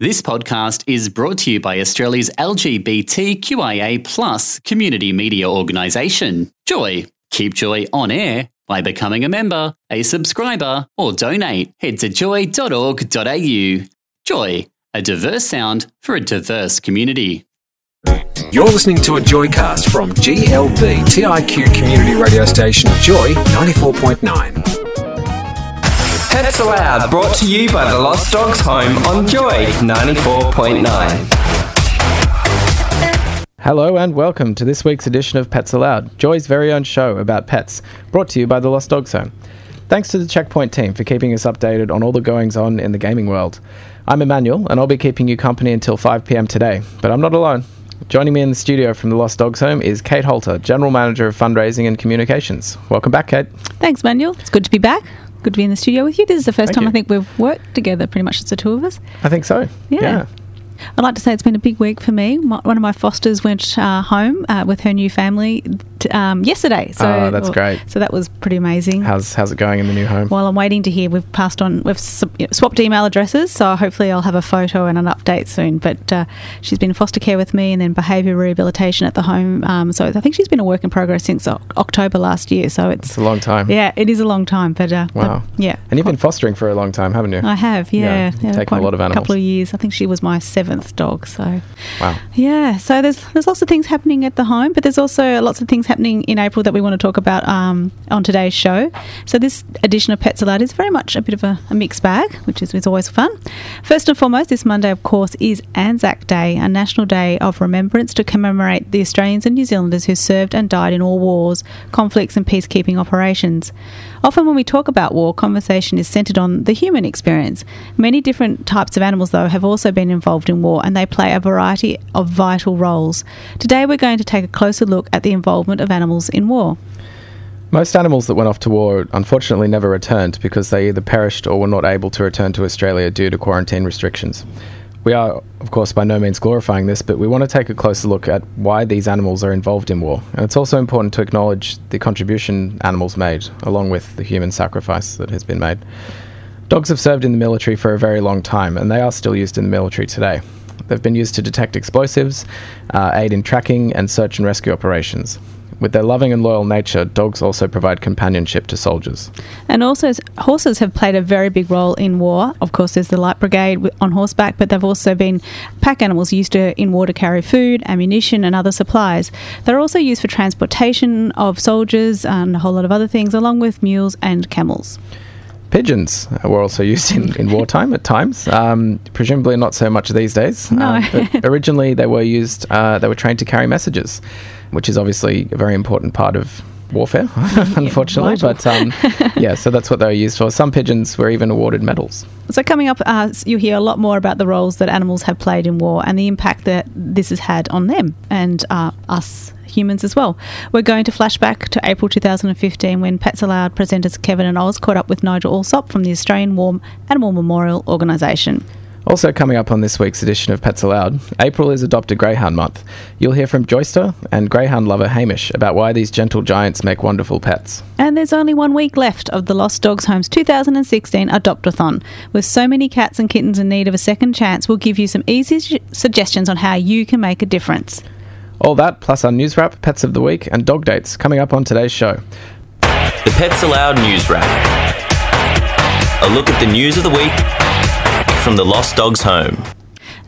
This podcast is brought to you by Australia's LGBTQIA plus community media organisation, Joy. Keep Joy on air by becoming a member, a subscriber, or donate. Head to joy.org.au. Joy, a diverse sound for a diverse community. You're listening to a Joycast from GLB TIQ community radio station Joy 94.9. Pets Aloud, brought to you by the Lost Dogs Home on Joy 94.9. Hello and welcome to this week's edition of Pets Aloud, Joy's very own show about pets, brought to you by the Lost Dogs Home. Thanks to the Checkpoint team for keeping us updated on all the goings on in the gaming world. I'm Emmanuel, and I'll be keeping you company until 5 pm today, but I'm not alone. Joining me in the studio from the Lost Dogs Home is Kate Holter, General Manager of Fundraising and Communications. Welcome back, Kate. Thanks, Manuel. It's good to be back. Good to be in the studio with you. This is the first Thank time you. I think we've worked together, pretty much as the two of us. I think so. Yeah. I'd like to say it's been a big week for me. My, one of my fosters went uh, home uh, with her new family um, yesterday. So Oh, that's great. So that was pretty amazing. How's, how's it going in the new home? While I'm waiting to hear, we've passed on, we've swapped email addresses, so hopefully I'll have a photo and an update soon. But uh, she's been foster care with me and then behaviour rehabilitation at the home. Um, so I think she's been a work in progress since o- October last year. So it's, It's a long time. yeah, it is a long time. But uh, Wow. but, yeah. And you've been fostering for a long time, haven't you? I have, Yeah, yeah. you've taken a lot of animals. A couple of years. I think she was my seventh dog. So Wow. yeah, so there's there's lots of things happening at the home, but there's also lots of things happening in April that we want to talk about um, on today's show. So this edition of Pets Aloud is very much a bit of a, a mixed bag, which is, is always fun. First and foremost, this Monday, of course, is Anzac Day, a national day of remembrance to commemorate the Australians and New Zealanders who served and died in all wars, conflicts, and peacekeeping operations. Often, when we talk about war, conversation is centred on the human experience. Many different types of animals, though, have also been involved in war and they play a variety of vital roles. Today, we're going to take a closer look at the involvement of animals in war. Most animals that went off to war unfortunately never returned because they either perished or were not able to return to Australia due to quarantine restrictions. We are, of course, by no means glorifying this, but we want to take a closer look at why these animals are involved in war. And it's also important to acknowledge the contribution animals made, along with the human sacrifice that has been made. Dogs have served in the military for a very long time, and they are still used in the military today. They've been used to detect explosives, uh, aid in tracking, and search and rescue operations. With their loving and loyal nature, dogs also provide companionship to soldiers. And also, horses have played a very big role in war. Of course, there's the light brigade on horseback, but they've also been pack animals used to, in war to carry food, ammunition, and other supplies. They're also used for transportation of soldiers and a whole lot of other things, along with mules and camels. Pigeons were also used in, in wartime at times, um, presumably not so much these days. No. Uh, originally, they were used, uh, they were trained to carry messages, which is obviously a very important part of warfare, unfortunately. But um, yeah, so that's what they were used for. Some pigeons were even awarded medals. So, coming up, uh, you'll hear a lot more about the roles that animals have played in war and the impact that this has had on them and uh, us humans as well. We're going to flash back to April 2015 when Pets Aloud presenters Kevin and Oz caught up with Nigel Allsopp from the Australian War Animal Memorial Organisation. Also, coming up on this week's edition of Pets Aloud, April is Adopt a Greyhound Month. You'll hear from Joyster and greyhound lover Hamish about why these gentle giants make wonderful pets. And there's only one week left of the Lost Dogs Home's 2016 Adoptathon. With so many cats and kittens in need of a second chance, we'll give you some easy su- suggestions on how you can make a difference. All that, plus our news wrap, pets of the week, and dog dates coming up on today's show. The Pets Aloud News Wrap. A look at the news of the week from the Lost Dogs Home.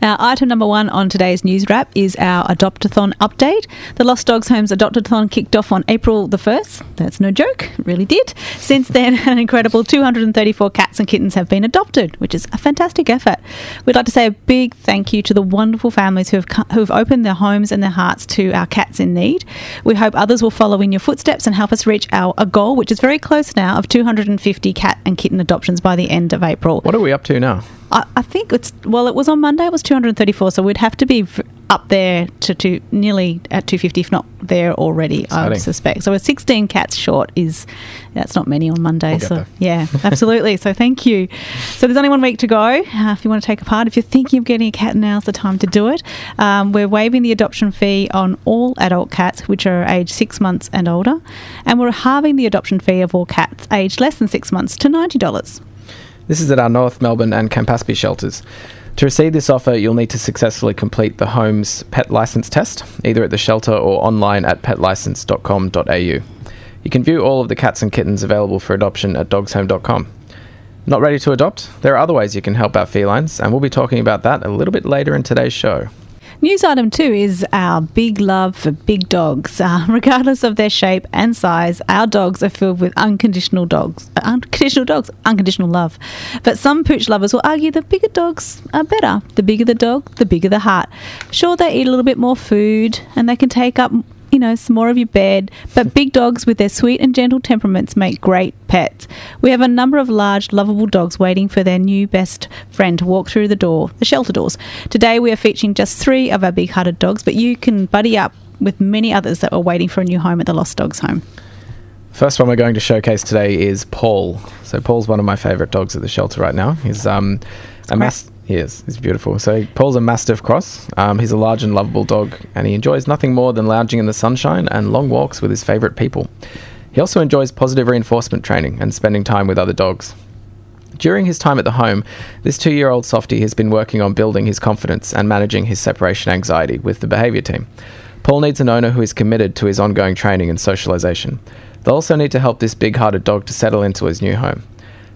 Now, item number one on today's news wrap is our Adoptathon update. The Lost Dogs Homes Adoptathon kicked off on April the 1st. That's no joke, it really did. Since then, an incredible 234 cats and kittens have been adopted, which is a fantastic effort. We'd like to say a big thank you to the wonderful families who have, co- who have opened their homes and their hearts to our cats in need. We hope others will follow in your footsteps and help us reach our a goal, which is very close now, of 250 cat and kitten adoptions by the end of April. What are we up to now? I, I think it's well. It was on Monday. It was 234, so we'd have to be up there to, to nearly at 250, if not there already. I would suspect. So we're 16 cats short. Is that's not many on Monday. We'll so yeah, absolutely. so thank you. So there's only one week to go. Uh, if you want to take a part, if you're thinking of getting a cat, now's the time to do it. Um, we're waiving the adoption fee on all adult cats which are aged six months and older, and we're halving the adoption fee of all cats aged less than six months to ninety dollars. This is at our North Melbourne and Campaspe shelters. To receive this offer, you'll need to successfully complete the home's pet license test, either at the shelter or online at petlicense.com.au. You can view all of the cats and kittens available for adoption at dogshome.com. Not ready to adopt? There are other ways you can help out felines, and we'll be talking about that a little bit later in today's show. News item two is our big love for big dogs. Uh, regardless of their shape and size, our dogs are filled with unconditional dogs, uh, unconditional dogs, unconditional love. But some pooch lovers will argue that bigger dogs are better. The bigger the dog, the bigger the heart. Sure, they eat a little bit more food and they can take up you know, some more of your bed. But big dogs with their sweet and gentle temperaments make great pets. We have a number of large, lovable dogs waiting for their new best friend to walk through the door, the shelter doors. Today we are featuring just three of our big hearted dogs, but you can buddy up with many others that are waiting for a new home at the Lost Dogs Home. First one we're going to showcase today is Paul. So Paul's one of my favourite dogs at the shelter right now. He's um, a mass. He is. He's beautiful. So Paul's a Mastiff Cross. Um, he's a large and lovable dog, and he enjoys nothing more than lounging in the sunshine and long walks with his favourite people. He also enjoys positive reinforcement training and spending time with other dogs. During his time at the home, this two year old softie has been working on building his confidence and managing his separation anxiety with the behaviour team. Paul needs an owner who is committed to his ongoing training and socialisation. They'll also need to help this big hearted dog to settle into his new home.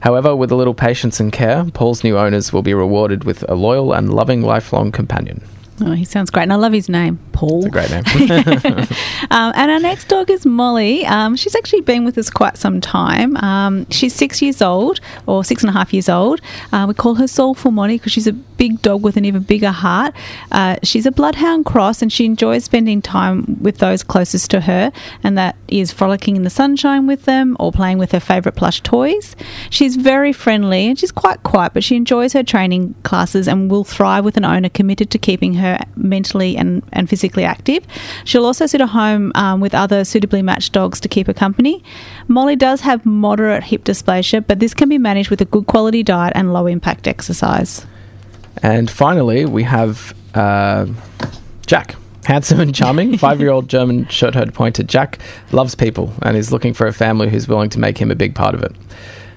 However, with a little patience and care, Paul's new owners will be rewarded with a loyal and loving lifelong companion. Oh, he sounds great. And I love his name, Paul. It's a great name. um, and our next dog is Molly. Um, she's actually been with us quite some time. Um, she's six years old, or six and a half years old. Uh, we call her Soulful Molly because she's a big dog with an even bigger heart. Uh, she's a bloodhound cross, and she enjoys spending time with those closest to her, and that is frolicking in the sunshine with them or playing with her favourite plush toys. She's very friendly and she's quite quiet, but she enjoys her training classes and will thrive with an owner committed to keeping her mentally and, and physically active. She'll also sit at home um, with other suitably matched dogs to keep her company. Molly does have moderate hip dysplasia, but this can be managed with a good quality diet and low impact exercise. and finally, we have uh, Jack. Handsome and charming, five year old German short haired pointer Jack loves people and is looking for a family who's willing to make him a big part of it.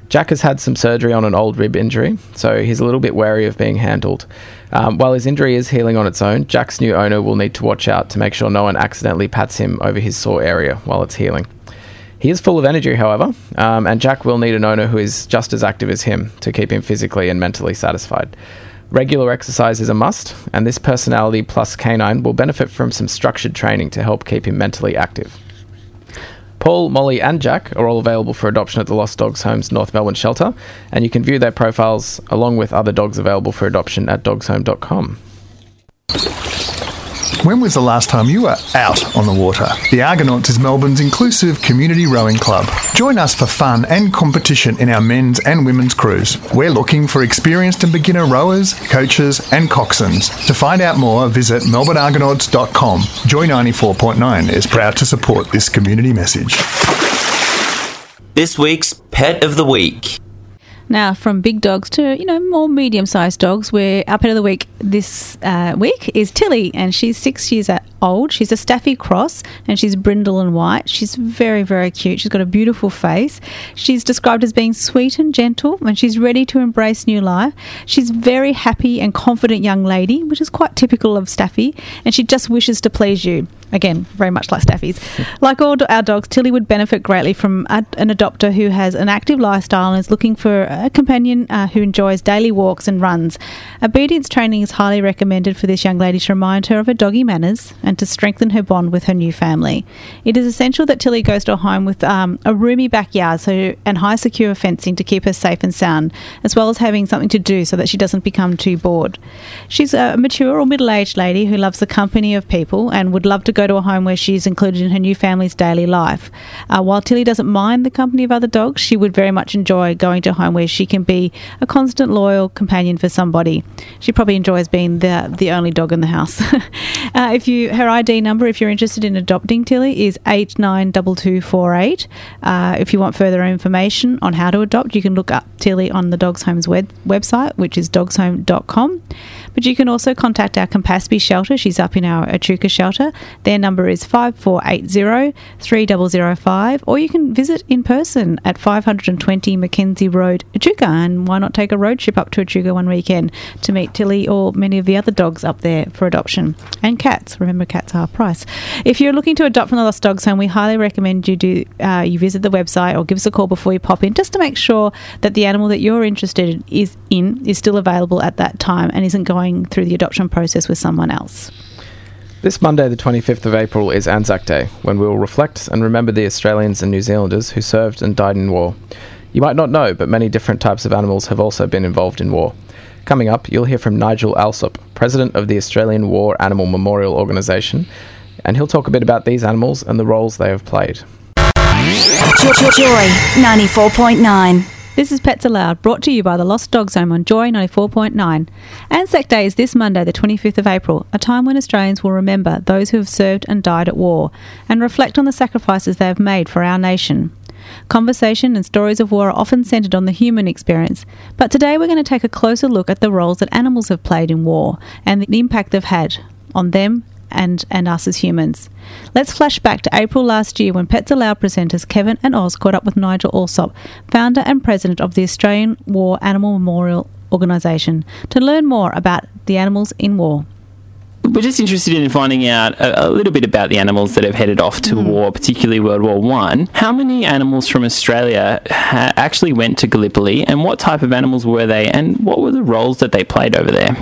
Jack has had some surgery on an old rib injury, so he's a little bit wary of being handled. Um, while his injury is healing on its own, Jack's new owner will need to watch out to make sure no one accidentally pats him over his sore area while it's healing. He is full of energy, however, um, and Jack will need an owner who is just as active as him to keep him physically and mentally satisfied. Regular exercise is a must, and this personality plus canine will benefit from some structured training to help keep him mentally active. Paul, Molly, and Jack are all available for adoption at the Lost Dogs Home's North Melbourne shelter, and you can view their profiles along with other dogs available for adoption at dogshome.com. When was the last time you were out on the water? The Argonauts is Melbourne's inclusive community rowing club. Join us for fun and competition in our men's and women's crews. We're looking for experienced and beginner rowers, coaches, and coxswains. To find out more, visit melbourneargonauts.com. Joy 94.9 is proud to support this community message. This week's Pet of the Week. Now, from big dogs to you know more medium-sized dogs, where our pet of the week this uh, week is Tilly, and she's six years old. She's a Staffy cross, and she's brindle and white. She's very, very cute. She's got a beautiful face. She's described as being sweet and gentle, and she's ready to embrace new life. She's very happy and confident young lady, which is quite typical of Staffy, and she just wishes to please you. Again, very much like Staffy's. like all our dogs, Tilly would benefit greatly from a, an adopter who has an active lifestyle and is looking for a companion uh, who enjoys daily walks and runs. Obedience training is highly recommended for this young lady to remind her of her doggy manners and to strengthen her bond with her new family. It is essential that Tilly goes to a home with um, a roomy backyard so, and high secure fencing to keep her safe and sound, as well as having something to do so that she doesn't become too bored. She's a mature or middle aged lady who loves the company of people and would love to go to a home where she's included in her new family's daily life. Uh, while Tilly doesn't mind the company of other dogs, she would very much enjoy going to a home where she can be a constant, loyal companion for somebody. She probably enjoys being the the only dog in the house. uh, if you her ID number, if you're interested in adopting Tilly, is eight nine double two four eight. Uh, if you want further information on how to adopt, you can look up Tilly on the Dogs Home's web- website, which is dogshome.com. But you can also contact our Campaspe shelter. She's up in our Echuca shelter. Their number is 5480 3005, or you can visit in person at 520 Mackenzie Road, Echuca. And why not take a road trip up to Echuca one weekend to meet Tilly or many of the other dogs up there for adoption? And cats. Remember, cats are price. If you're looking to adopt from the Lost Dogs Home, we highly recommend you do uh, you visit the website or give us a call before you pop in, just to make sure that the animal that you're interested in is in is still available at that time and isn't going through the adoption process with someone else. This Monday, the 25th of April, is Anzac Day, when we will reflect and remember the Australians and New Zealanders who served and died in war. You might not know, but many different types of animals have also been involved in war. Coming up, you'll hear from Nigel Allsopp, President of the Australian War Animal Memorial Organisation, and he'll talk a bit about these animals and the roles they have played. Joy 94.9. This is Pets Aloud, brought to you by the Lost Dogs Home on Joy 94.9. Anzac Day is this Monday, the 25th of April, a time when Australians will remember those who have served and died at war and reflect on the sacrifices they have made for our nation. Conversation and stories of war are often centred on the human experience, but today we're going to take a closer look at the roles that animals have played in war and the impact they've had on them and, and us as humans. Let's flash back to April last year when Pets Aloud presenters Kevin and Oz caught up with Nigel Allsopp, founder and president of the Australian War Animal Memorial Organisation, to learn more about the animals in war. We're just interested in finding out a, a, little bit about the animals that have headed off to mm. war, particularly World War One. How many animals from Australia ha- actually went to Gallipoli, and what type of animals were they, and what were the roles that they played over there?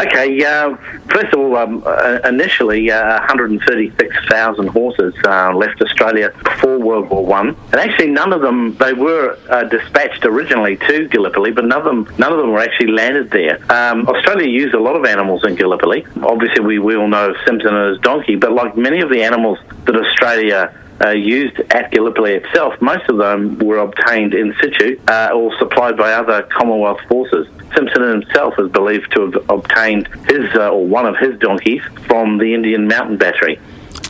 Okay, uh, first of all, um, uh, initially uh, 136,000 horses uh, left Australia before World War One, and actually none of them they were uh, dispatched originally to Gallipoli, but none of them none of them were actually landed there. Um, Australia used a lot of animals in Gallipoli. Obviously, we, we all know Simpson and his donkey, but like many of the animals that Australia uh, used at Gallipoli itself, most of them were obtained in situ uh, or supplied by other Commonwealth forces. Simpson himself is believed to have obtained his uh, or one of his donkeys from the Indian Mountain Battery.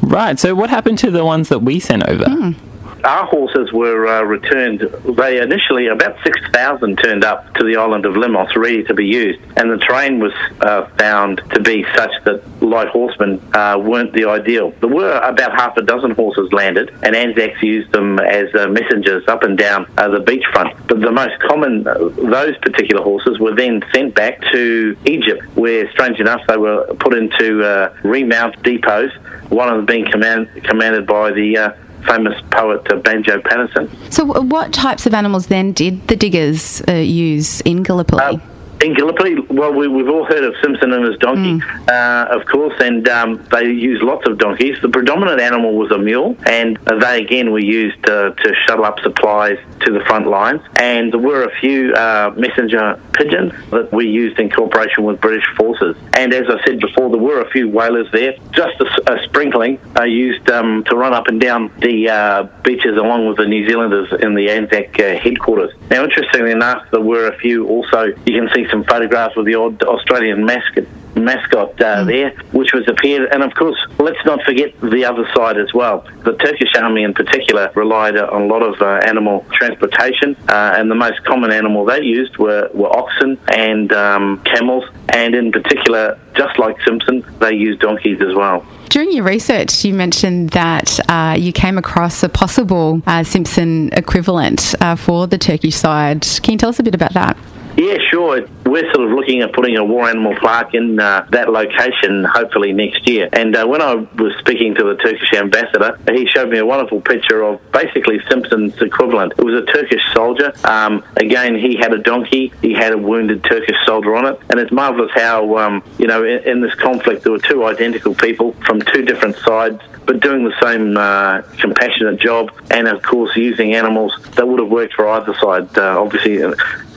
Right. So, what happened to the ones that we sent over? Mm our horses were uh, returned. They initially, about 6,000 turned up to the island of Lemnos ready to be used, and the terrain was uh, found to be such that light horsemen uh, weren't the ideal. There were about half a dozen horses landed, and Anzacs used them as uh, messengers up and down uh, the beachfront. But the most common, uh, those particular horses were then sent back to Egypt, where, strange enough, they were put into remount depots, one of them being command, commanded by the famous poet uh, Banjo Paterson. So, what types of animals then did the diggers uh, use in Gallipoli? Uh, in Gallipoli, well, we, have all heard of Simpson and his donkey, mm. uh, of course, and um, they use lots of donkeys. The predominant animal was a mule, and they again were used to shuttle up supplies to the front lines. And there were a few uh, messenger pigeons that we used in cooperation with British forces. And as I said before, there were a few Walers there. Just a, a sprinkling are used um, to run up and down the uh, beaches along with the New Zealanders in the Anzac uh, headquarters. Now, interestingly enough, there were a few also. You can see some photographs with the odd Australian mascot mascot uh, mm. there, which was appeared. And of course, let's not forget the other side as well. The Turkish army, in particular, relied on a lot of uh, animal transportation, uh, and the most common animal they used were, were oxen and um, camels, and in particular, just like Simpson, they used donkeys as well. During your research, you mentioned that uh, you came across a possible uh, Simpson equivalent uh, for the Turkish side. Can you tell us a bit about that? Yeah, sure. We're sort of looking at putting a war animal park in uh, that location hopefully next year. And uh, when I was speaking to the Turkish ambassador, he showed me a wonderful picture of basically Simpson's equivalent. It was a Turkish soldier. Um, again, he had a donkey. He had a wounded Turkish soldier on it. And it's marvellous how, um, you know, in, in, this conflict, there were two identical people from two different sides but doing the same uh, compassionate job and, of course, using animals that would have worked for either side. Uh, obviously,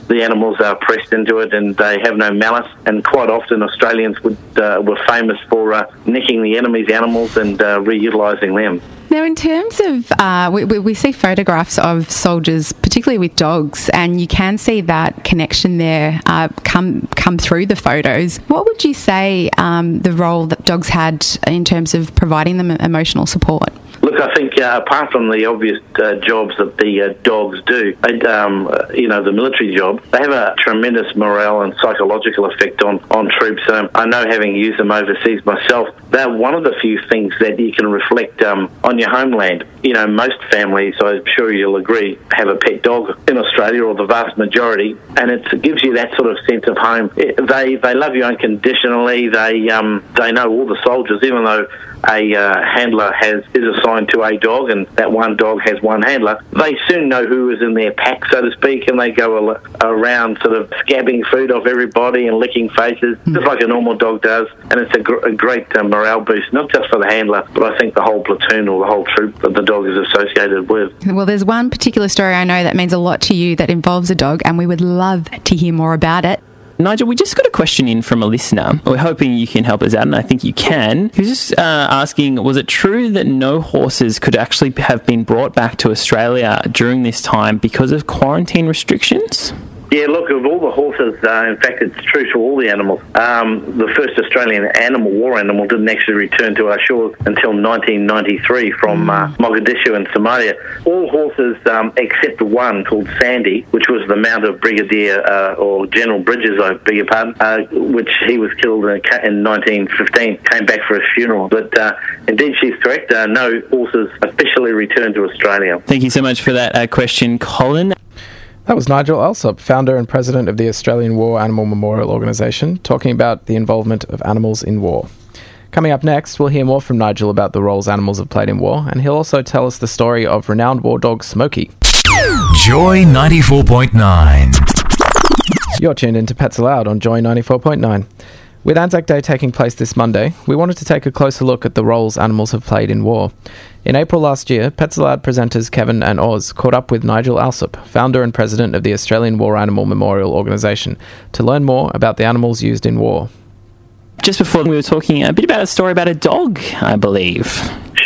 the animals are pressed into it and they have no malice. And quite often, Australians would, uh, were famous for uh, nicking the enemy's animals and uh, reutilising them. Now, in terms of, uh, we, we, see photographs of soldiers, particularly with dogs, and you can see that connection there uh, come come through the photos. What would you say um, the role that dogs had in terms of providing them emotional support? Look, I think uh, apart from the obvious uh, jobs that the uh, dogs do, um, you know, the military job, they have a tremendous morale and psychological effect on, on troops. Um, I know having used them overseas myself, they're one of the few things that you can reflect um, on your homeland. You know, most families, I'm sure you'll agree, have a pet dog in Australia, or the vast majority, and it gives you that sort of sense of home. It, they they love you unconditionally. They um, they know all the soldiers, even though a uh, handler has is assigned to a dog, and that one dog has one handler. They soon know who is in their pack, so to speak, and they go al- around sort of scabbing food off everybody and licking faces, just like a normal dog does. And it's a, gr- a great uh, morale boost, not just for the handler, but I think the whole platoon or the whole troop that the dog is associated with. Well, there's one particular story I know that means a lot to you that involves a dog, and we would love to hear more about it. Nigel, we just got a question in from a listener. We're hoping you can help us out, and I think you can. He was just uh, asking Was it true that no horses could actually have been brought back to Australia during this time because of quarantine restrictions? Yeah, look, of all the horses, uh, in fact, it's true to all the animals. Um, the first Australian animal, war animal, didn't actually return to our shores until 1993 from uh, Mogadishu in Somalia. All horses, um, except one called Sandy, which was the mount of Brigadier uh, or General Bridges, I beg your pardon, uh, which he was killed in, in 1915, came back for his funeral. But uh, indeed, she's correct. Uh, no horses officially returned to Australia. Thank you so much for that uh, question, Colin. That was Nigel Allsopp, founder and president of the Australian War Animal Memorial Organisation, talking about the involvement of animals in war. Coming up next, we'll hear more from Nigel about the roles animals have played in war, and he'll also tell us the story of renowned war dog Smokey. Joy 94.9. You're tuned into Pets Aloud on Joy 94.9. With Anzac Day taking place this Monday, we wanted to take a closer look at the roles animals have played in war. In April last year, Pets Aloud presenters Kevin and Oz caught up with Nigel Allsopp, founder and president of the Australian War Animal Memorial Organisation, to learn more about the animals used in war. Just before we were talking a bit about a story about a dog, I believe.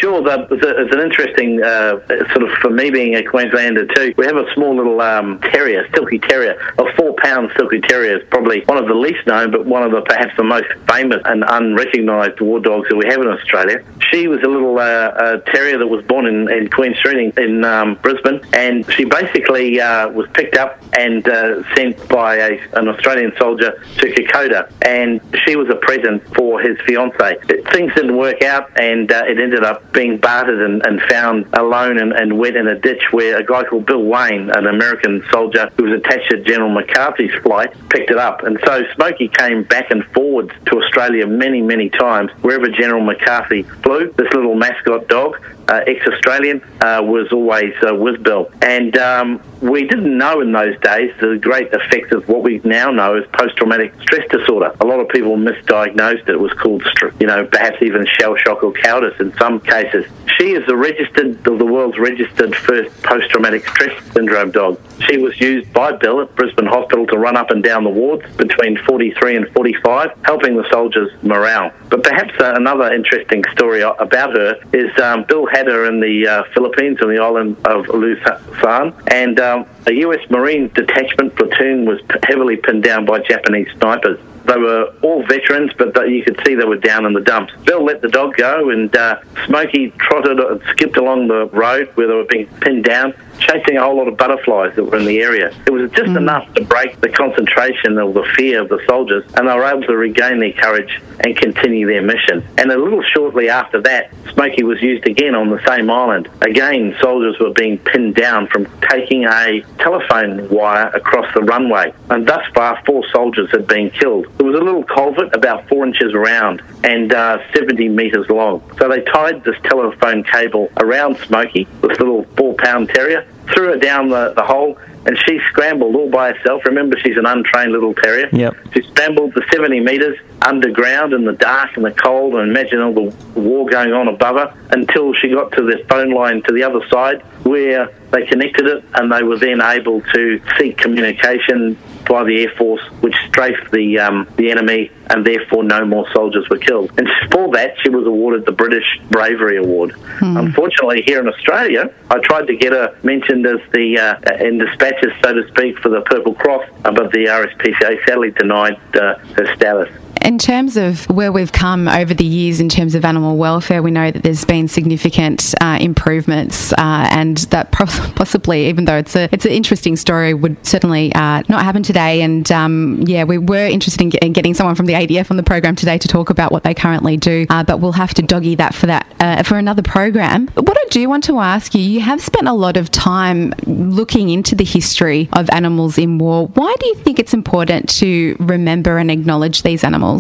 Sure, that, it's an interesting uh, sort of for me being a Queenslander too. We have a small little um, terrier, Silky Terrier, a four-pound Silky Terrier is probably one of the least known, but one of the perhaps the most famous and unrecognised war dogs that we have in Australia. She was a little uh, terrier that was born in, in Queen Street in, in um, Brisbane, and she basically uh, was picked up and uh, sent by a, an Australian soldier to Kokoda, and she was a present for his fiancee. Things didn't work out, and uh, it ended up being bartered and, and found alone and, and, wet in a ditch where a guy called Bill Wynne, an American soldier who was attached to General MacArthur's flight, picked it up. And so Smokey came back and forwards to Australia many, many times. Wherever General MacArthur flew, this little mascot dog ex-Australian, uh, was always uh, with Bill. And um, we didn't know in those days the great effects of what we now know as post-traumatic stress disorder. A lot of people misdiagnosed it. It was called, you know, perhaps even shell shock or cowardice in some cases. She is the registered, the world's registered first post-traumatic stress syndrome dog. She was used by Bill at Brisbane Hospital to run up and down the wards between 43 and 45, helping the soldiers' morale. But perhaps uh, another interesting story about her is um, Bill had her in the uh, Philippines on the island of Luzon, and um, a U.S. Marine detachment platoon was heavily pinned down by Japanese snipers. They were all veterans, but you could see they were down in the dumps. Bill let the dog go, and uh, Smokey trotted and skipped along the road where they were being pinned down, chasing a whole lot of butterflies that were in the area. It was just mm. enough to break the concentration or the fear of the soldiers, and they were able to regain their courage and continue their mission. And a little shortly after that, Smokey was used again on the same island. Again, soldiers were being pinned down from taking a telephone wire across the runway, and thus far, four soldiers had been killed. It was a little culvert about four inches round and uh, 70 metres long. So they tied this telephone cable around Smokey, this little four pound terrier, threw her down the, the hole, and she scrambled all by herself. Remember, she's an untrained little terrier. Yep. She scrambled the 70 metres underground in the dark and the cold, and imagine all the war going on above her until she got to the phone line to the other side where they connected it, and they were then able to seek communication by the Air Force, which strafed the um, the enemy, and therefore no more soldiers were killed. And for that, she was awarded the British Bravery Award. Hmm. Unfortunately, here in Australia, I tried to get her mentioned as the uh, in dispatches, so to speak, for the Purple Cross, but the RSPCA sadly denied uh, her status. In terms of where we've come over the years in terms of animal welfare, we know that there's been significant uh, improvements, uh, and that possibly, even though it's a it's an interesting story, would certainly uh, not happen today. And um, yeah, we were interested in, in, getting someone from the ADF on the program today to talk about what they currently do, uh, but we'll have to doggy that for that uh, for another program. What I do want to ask you, you have spent a lot of time looking into the history of animals in war. Why do you think it's important to remember and acknowledge these animals?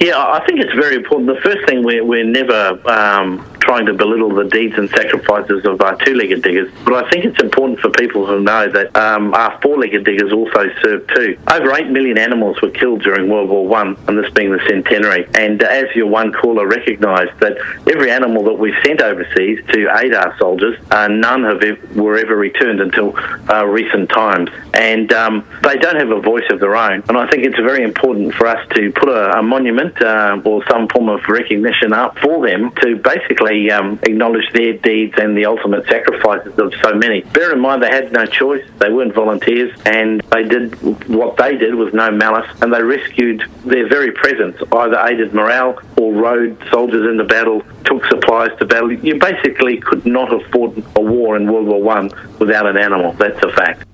Yeah, I think it's very important. The first thing we're, we're never um, trying to belittle the deeds and sacrifices of our two-legged diggers, but I think it's important for people to know that um, our four-legged diggers also served too. Over 8 million animals were killed during World War One, and this being the centenary. And uh, as your one caller recognised, that every animal that we sent overseas to aid our soldiers, uh, none have were ever returned until uh, recent times. And um, they don't have a voice of their own. And I think it's very important for us to put a, a monument uh, or some form of recognition up for them to basically um, acknowledge their deeds and the ultimate sacrifices of so many. Bear in mind, they had no choice. They weren't volunteers, and they did what they did with no malice, and they rescued their very presence, either aided morale or rode soldiers into battle, took supplies to battle. You basically could not have fought a war in World War One without an animal. That's a fact.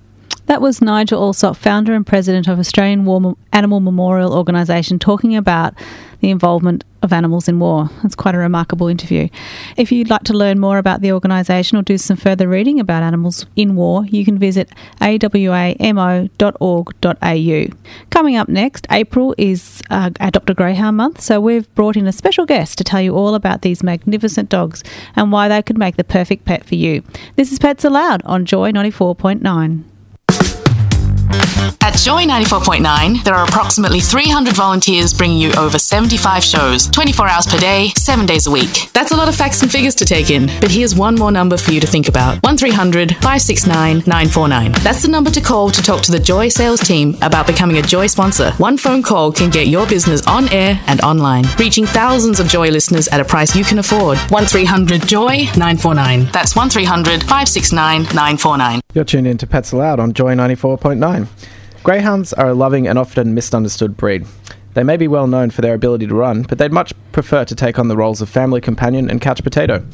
That was Nigel Allsopp, founder and president of Australian War Animal Memorial Organisation, talking about the involvement of animals in war. It's quite a remarkable interview. If you'd like to learn more about the organisation or do some further reading about animals in war, you can visit awamo.org.au. Coming up next, April is uh, Adopt a Greyhound Month, so we've brought in a special guest to tell you all about these magnificent dogs and why they could make the perfect pet for you. This is Pets Aloud on Joy 94.9. At Joy 94.9, there are approximately 300 volunteers bringing you over 75 shows, 24 hours per day, 7 days a week. That's a lot of facts and figures to take in, but here's one more number for you to think about 1300 569 949. That's the number to call to talk to the Joy sales team about becoming a Joy sponsor. One phone call can get your business on air and online, reaching thousands of Joy listeners at a price you can afford. 1300 Joy 949. That's 1300 569 949. You're tuned in to Pets Aloud on Joy 94.9. Greyhounds are a loving and often misunderstood breed. They may be well known for their ability to run, but they'd much prefer to take on the roles of family companion and couch potato.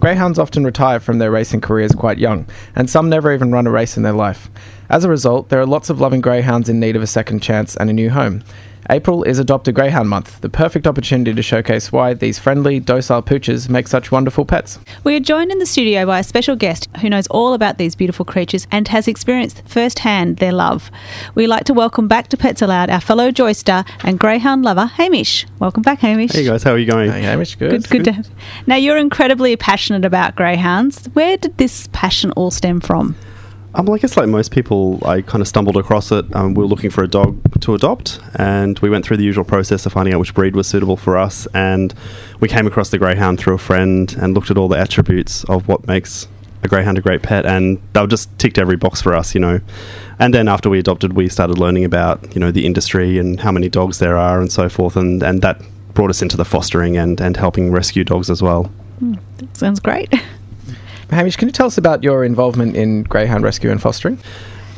Greyhounds often retire from their racing careers quite young, and some never even run a race in their life. As a result, there are lots of loving greyhounds in need of a second chance and a new home. April is Adopt a Greyhound Month, the perfect opportunity to showcase why these friendly, docile pooches make such wonderful pets. We are joined in the studio by a special guest who knows all about these beautiful creatures and has experienced firsthand their love. We'd like to welcome back to Pets Aloud our fellow Joy star and greyhound lover, Hamish. Welcome back, Hamish. Hey guys, how are you going? Hey, Hamish, good. Good, good, to have. Now, you're incredibly passionate about greyhounds. Where did this passion all stem from? Um, well, I guess like most people, I kind of stumbled across it. Um, we were looking for a dog to adopt, and we went through the usual process of finding out which breed was suitable for us. And we came across the greyhound through a friend and looked at all the attributes of what makes a greyhound a great pet, and they just ticked every box for us, you know. And then after we adopted, we started learning about you know the industry and how many dogs there are and so forth, and and that brought us into the fostering and and helping rescue dogs as well. Mm, sounds great. Hamish, can you tell us about your involvement in greyhound rescue and fostering?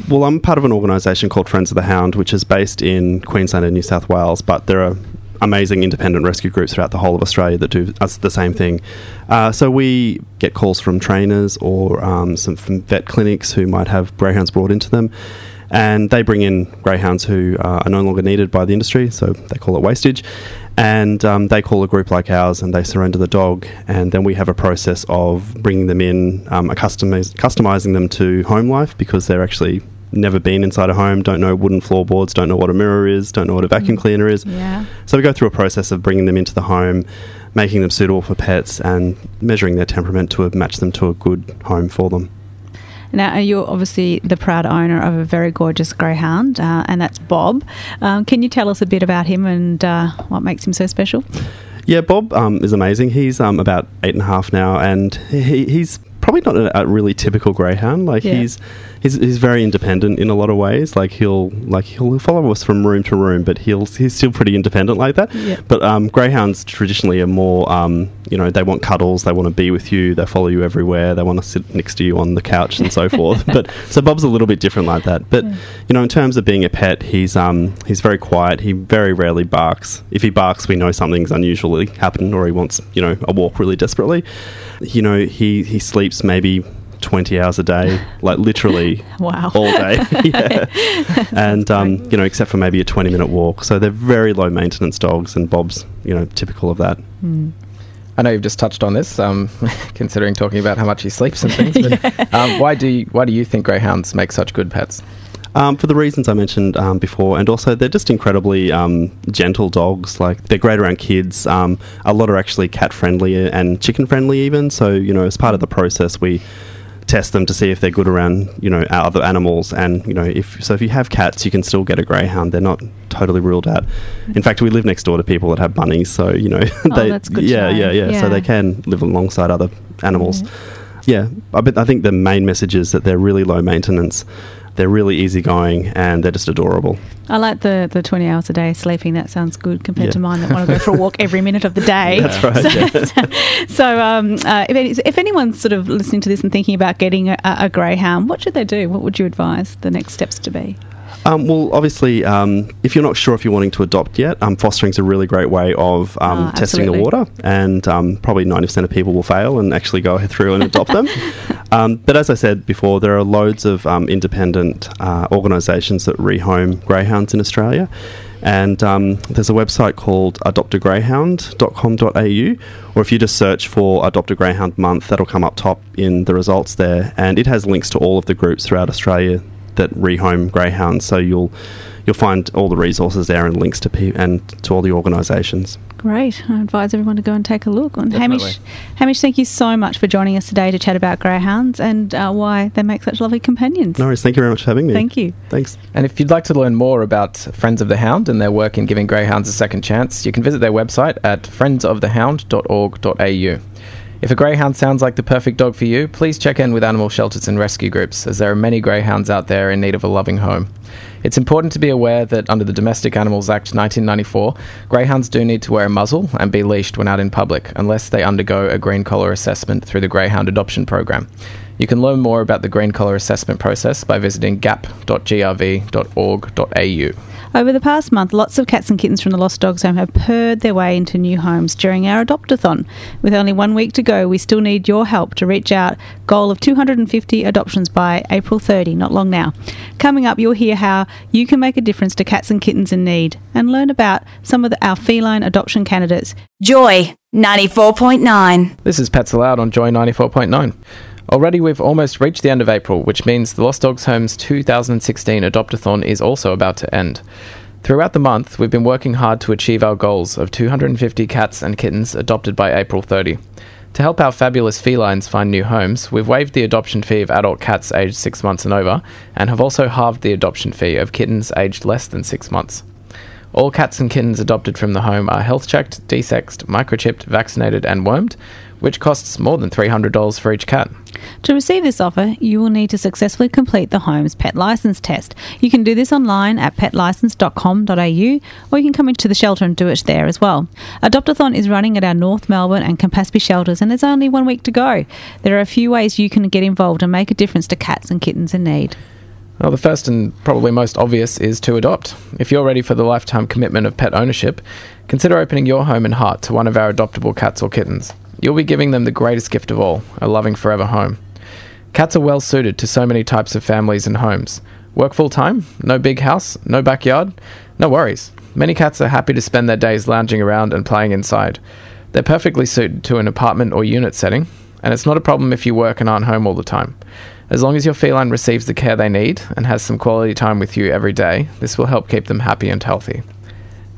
Well, I'm part of an organisation called Friends of the Hound, which is based in Queensland and New South Wales, but there are amazing independent rescue groups throughout the whole of Australia that do the same thing. Uh, so we get calls from trainers or um, some from vet clinics who might have greyhounds brought into them. And they bring in greyhounds who uh, are no longer needed by the industry, so they call it wastage and um, they call a group like ours and they surrender the dog and then we have a process of bringing them in um, customiz- customizing them to home life because they're actually never been inside a home don't know wooden floorboards don't know what a mirror is don't know what a vacuum mm. cleaner is yeah. so we go through a process of bringing them into the home making them suitable for pets and measuring their temperament to match them to a good home for them now, you're obviously the proud owner of a very gorgeous greyhound, uh, and that's Bob. Um, can you tell us a bit about him and uh, what makes him so special? Yeah, Bob um, is amazing. He's um, about eight and a half now, and he, he's probably not a, a really typical greyhound. Like Yeah. he's he's he's very independent in a lot of ways. Like he'll like he'll follow us from room to room, but he'll he's still pretty independent like that. Yeah. But um, greyhounds traditionally are more um, you know they want cuddles, they want to be with you, they follow you everywhere, they want to sit next to you on the couch and so forth. But so Bob's a little bit different like that. But you know in terms of being a pet, he's um he's very quiet. He very rarely barks. If he barks, we know something's unusually happened, or he wants you know a walk really desperately. You know he he sleeps maybe. 20 hours a day, like literally Wow. all day. yeah. And, um, you know, except for maybe a 20 minute walk. So they're very low maintenance dogs, and Bob's, you know, typical of that. I know you've just touched on this, um, considering talking about how much he sleeps and things. But, um, why do you, why do you think greyhounds make such good pets? Um, for the reasons I mentioned um, before, and also they're just incredibly um, gentle dogs. Like they're great around kids. Um, a lot are actually cat friendly and chicken friendly, even. So you know, as part of the process, we test them to see if they're good around you know our other animals. And you know, if so, if you have cats, you can still get a greyhound. They're not totally ruled out. In fact, we live next door to people that have bunnies, so you know, they that's good yeah, yeah, yeah, Yeah. So they can live alongside other animals. Yeah, I, bet, I think the main message is that they're really low maintenance, they're really easy-going, and they're just adorable. I like the, the 20 hours a day sleeping. That sounds good compared Yeah. to mine that want to go for a walk every minute of the day. That's right, So, yeah. so um, uh, if, any, if anyone's sort of listening to this and thinking about getting a, a greyhound, what should they do? What would you advise the next steps to be? Um, well, obviously, um, if you're not sure if you're wanting to adopt yet, um, fostering's a really great way of um, Ah, testing the water, and um, probably 90% of people will fail and actually go through and adopt them. Um, but as I said before, there are loads of um, independent uh, organisations that rehome greyhounds in Australia. And um, there's a website called adoptagreyhound.com.au, or if you just search for Adopt a Greyhound Month, that'll come up top in the results there. And it has links to all of the groups throughout Australia that rehome greyhounds. So you'll you'll find all the resources there and links to pe- and to all the organisations. Great. I advise everyone to go and take a look. And Definitely. Hamish, Hamish, thank you so much for joining us today to chat about greyhounds and uh, why they make such lovely companions. No worries. Thank you very much for having me. Thank you. Thanks. And if you'd like to learn more about Friends of the Hound and their work in giving greyhounds a second chance, you can visit their website at friendsofthehound.org.au. If a greyhound sounds like the perfect dog for you, please check in with animal shelters and rescue groups, as there are many greyhounds out there in need of a loving home. It's important to be aware that under the Domestic Animals Act 1994, greyhounds do need to wear a muzzle and be leashed when out in public, unless they undergo a green collar assessment through the Greyhound Adoption Program. You can learn more about the green collar assessment process by visiting gap.grv.org.au. Over the past month, lots of cats and kittens from the Lost Dogs Home have purred their way into new homes during our Adoptathon. With only one week to go, we still need your help to reach out. Goal of 250 adoptions by April 30, not long now. Coming up, you'll hear how you can make a difference to cats and kittens in need and learn about some of the, our feline adoption candidates. Joy 94.9. This is Pets Aloud on Joy 94.9. Already, we've almost reached the end of April, which means the Lost Dogs Home's 2016 Adoptathon is also about to end. Throughout the month, we've been working hard to achieve our goals of 250 cats and kittens adopted by April 30. To help our fabulous felines find new homes, we've waived the adoption fee of adult cats aged 6 months and over, and have also halved the adoption fee of kittens aged less than 6 months. All cats and kittens adopted from the home are health checked, desexed, microchipped, vaccinated, and wormed, which costs more than $300 for each cat. To receive this offer, you will need to successfully complete the home's pet license test. You can do this online at petlicense.com.au or you can come into the shelter and do it there as well. Adoptathon is running at our North Melbourne and Campaspe shelters and there's only one week to go. There are a few ways you can get involved and make a difference to cats and kittens in need. Well, the first and probably most obvious is to adopt. If you're ready for the lifetime commitment of pet ownership, consider opening your home and heart to one of our adoptable cats or kittens. You'll be giving them the greatest gift of all a loving forever home. Cats are well suited to so many types of families and homes. Work full time? No big house? No backyard? No worries. Many cats are happy to spend their days lounging around and playing inside. They're perfectly suited to an apartment or unit setting, and it's not a problem if you work and aren't home all the time. As long as your feline receives the care they need and has some quality time with you every day, this will help keep them happy and healthy.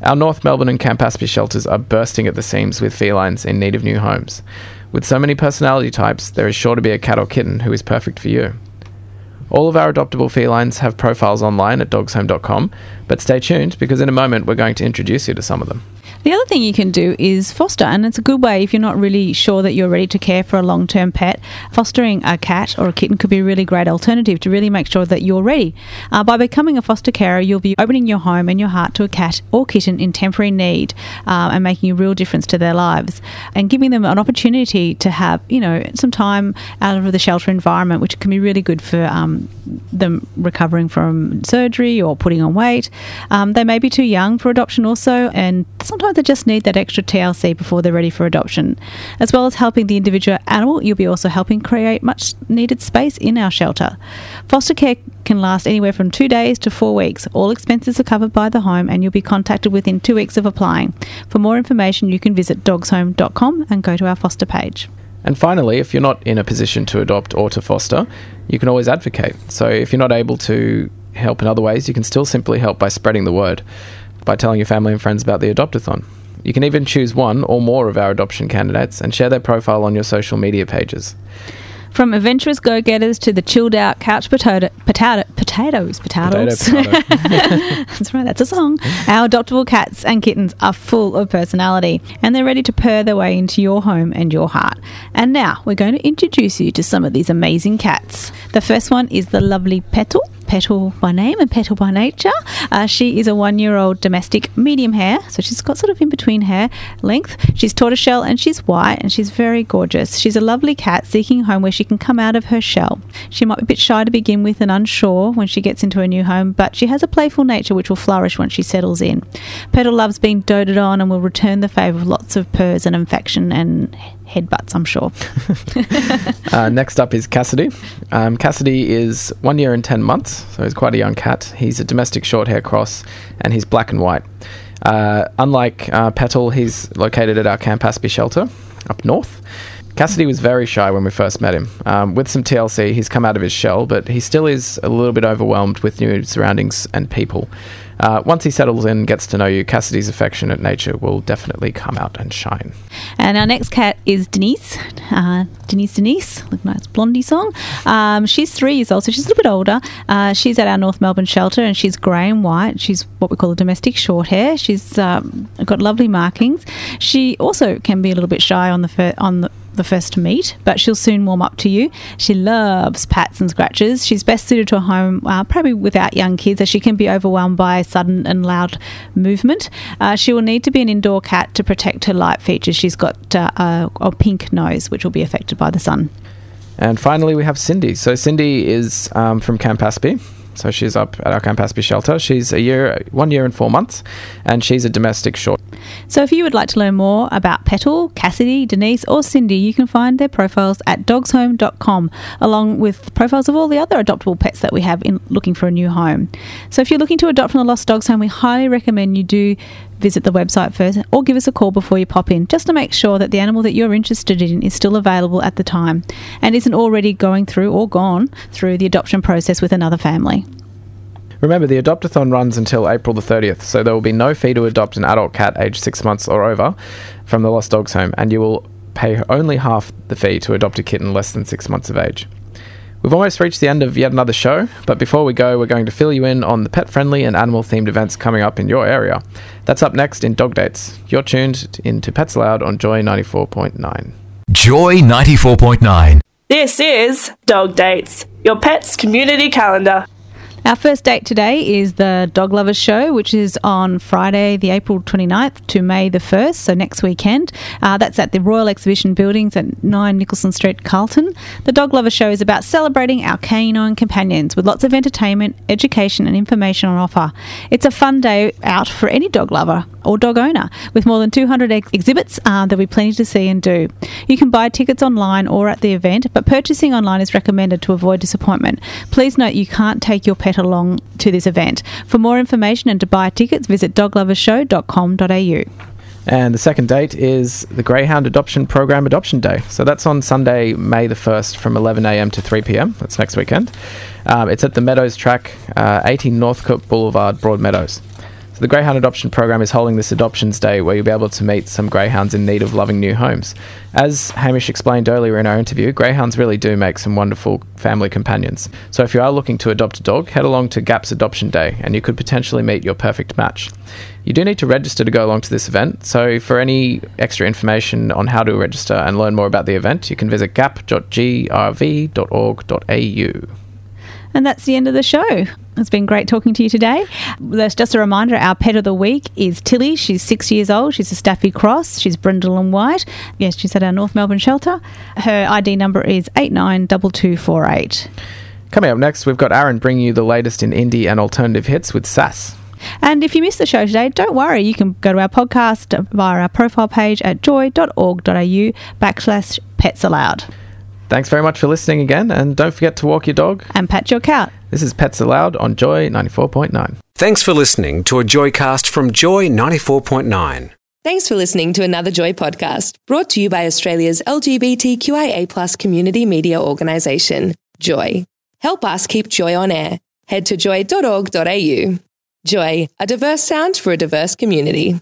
Our North Melbourne and Campaspe shelters are bursting at the seams with felines in need of new homes. With so many personality types, there is sure to be a cat or kitten who is perfect for you. All of our adoptable felines have profiles online at dogshome.com, but stay tuned because in a moment we're going to introduce you to some of them. The other thing you can do is foster, and it's a good way if you're not really sure that you're ready to care for a long term pet. Fostering a cat or a kitten could be a really great alternative to really make sure that you're ready. Uh, by becoming a foster carer, you'll be opening your home and your heart to a cat or kitten in temporary need uh, and making a real difference to their lives and giving them an opportunity to have, you know, some time out of the shelter environment, which can be really good for um, them recovering from surgery or putting on weight. Um, they may be too young for adoption also, and sometimes they just need that extra TLC before they're ready for adoption. As well as helping the individual animal, you'll be also helping create much needed space in our shelter. Foster care can last anywhere from two days to four weeks. All expenses are covered by the home, and you'll be contacted within two weeks of applying. For more information, you can visit dogshome.com and go to our foster page. And finally, if you're not in a position to adopt or to foster, you can always advocate. So if you're not able to help in other ways, you can still simply help by spreading the word, by telling your family and friends about the Adoptathon. You can even choose one or more of our adoption candidates and share their profile on your social media pages. From adventurous go getters to the chilled out couch potato, potato, potatoes, potatoes. Potato, potato. that's right, that's a song. Our adoptable cats and kittens are full of personality and they're ready to purr their way into your home and your heart. And now we're going to introduce you to some of these amazing cats. The first one is the lovely Petal. Petal by name and Petal by nature. Uh, she is a one year old domestic medium hair, so she's got sort of in between hair length. She's tortoiseshell and she's white and she's very gorgeous. She's a lovely cat seeking home where she can come out of her shell. She might be a bit shy to begin with and unsure when she gets into a new home, but she has a playful nature which will flourish once she settles in. Petal loves being doted on and will return the favour with lots of purrs and affection and headbutts, I'm sure. uh, next up is Cassidy. Um, Cassidy is one year and 10 months, so he's quite a young cat. He's a domestic short hair cross and he's black and white. Uh, unlike uh, Petal, he's located at our Camp Campaspe shelter up north. Cassidy was very shy when we first met him. Um, with some TLC, he's come out of his shell, but he still is a little bit overwhelmed with new surroundings and people. Uh, once he settles in gets to know you, Cassidy's affectionate nature will definitely come out and shine. And our next cat is Denise. Uh, Denise Denise, look nice blondie song. Um, she's three years old, so she's a little bit older. Uh, she's at our North Melbourne shelter and she's grey and white. She's what we call a domestic short hair. She's um, got lovely markings. She also can be a little bit shy on the fir- on the the first to meet, but she'll soon warm up to you. She loves pats and scratches. She's best suited to a home uh, probably without young kids, as she can be overwhelmed by sudden and loud movement. Uh, she will need to be an indoor cat to protect her light features. She's got uh, a, a pink nose, which will be affected by the sun. And finally, we have Cindy. So Cindy is um, from Campaspe. So she's up at our Campaspe shelter. She's a year, one year and four months, and she's a domestic short. So if you would like to learn more about Petal, Cassidy, Denise, or Cindy, you can find their profiles at dogshome.com, along with profiles of all the other adoptable pets that we have in looking for a new home. So if you're looking to adopt from the Lost Dogs Home, we highly recommend you do visit the website first or give us a call before you pop in just to make sure that the animal that you're interested in is still available at the time and isn't already going through or gone through the adoption process with another family. Remember, the Adoptathon runs until April the 30th, so there will be no fee to adopt an adult cat aged six months or over from the Lost Dogs Home, and you will pay only half the fee to adopt a kitten less than six months of age. We've almost reached the end of yet another show, but before we go, we're going to fill you in on the pet friendly and animal themed events coming up in your area. That's up next in Dog Dates. You're tuned into Pets Aloud on Joy 94.9. Joy 94.9. This is Dog Dates, your pet's community calendar. Our first date today is the Dog Lovers Show, which is on Friday, the April 29th to May the 1st, so next weekend. Uh, that's at the Royal Exhibition Buildings at 9 Nicholson Street, Carlton. The Dog Lovers Show is about celebrating our canine companions with lots of entertainment, education, and information on offer. It's a fun day out for any dog lover or dog owner, with more than 200 ex- exhibits uh, there'll be plenty to see and do. You can buy tickets online or at the event, but purchasing online is recommended to avoid disappointment. Please note you can't take your pet along to this event. For more information and to buy tickets, visit doglovershow.com.au. And the second date is the Greyhound Adoption Program Adoption Day. So that's on Sunday, May the 1st from 11am to 3pm. That's next weekend. Um, it's at the Meadows Track, uh, 80 Northcote Boulevard, Broadmeadows. So the Greyhound Adoption Program is holding this Adoptions Day where you'll be able to meet some greyhounds in need of loving new homes. As Hamish explained earlier in our interview, greyhounds really do make some wonderful family companions. So if you are looking to adopt a dog, head along to GAP's Adoption Day and you could potentially meet your perfect match. You do need to register to go along to this event, so for any extra information on how to register and learn more about the event, you can visit gap.grv.org.au. And that's the end of the show. It's been great talking to you today. There's just a reminder our pet of the week is Tilly. She's six years old. She's a Staffy Cross. She's brindle and white. Yes, she's at our North Melbourne shelter. Her ID number is 892248. Coming up next, we've got Aaron bringing you the latest in indie and alternative hits with Sass. And if you missed the show today, don't worry. You can go to our podcast via our profile page at joy.org.au backslash pets aloud. Thanks very much for listening again, and don't forget to walk your dog and pat your cat. This is Pets Aloud on Joy 94.9. Thanks for listening to a Joycast from Joy 94.9. Thanks for listening to another Joy podcast brought to you by Australia's LGBTQIA community media organisation, Joy. Help us keep Joy on air. Head to joy.org.au. Joy, a diverse sound for a diverse community.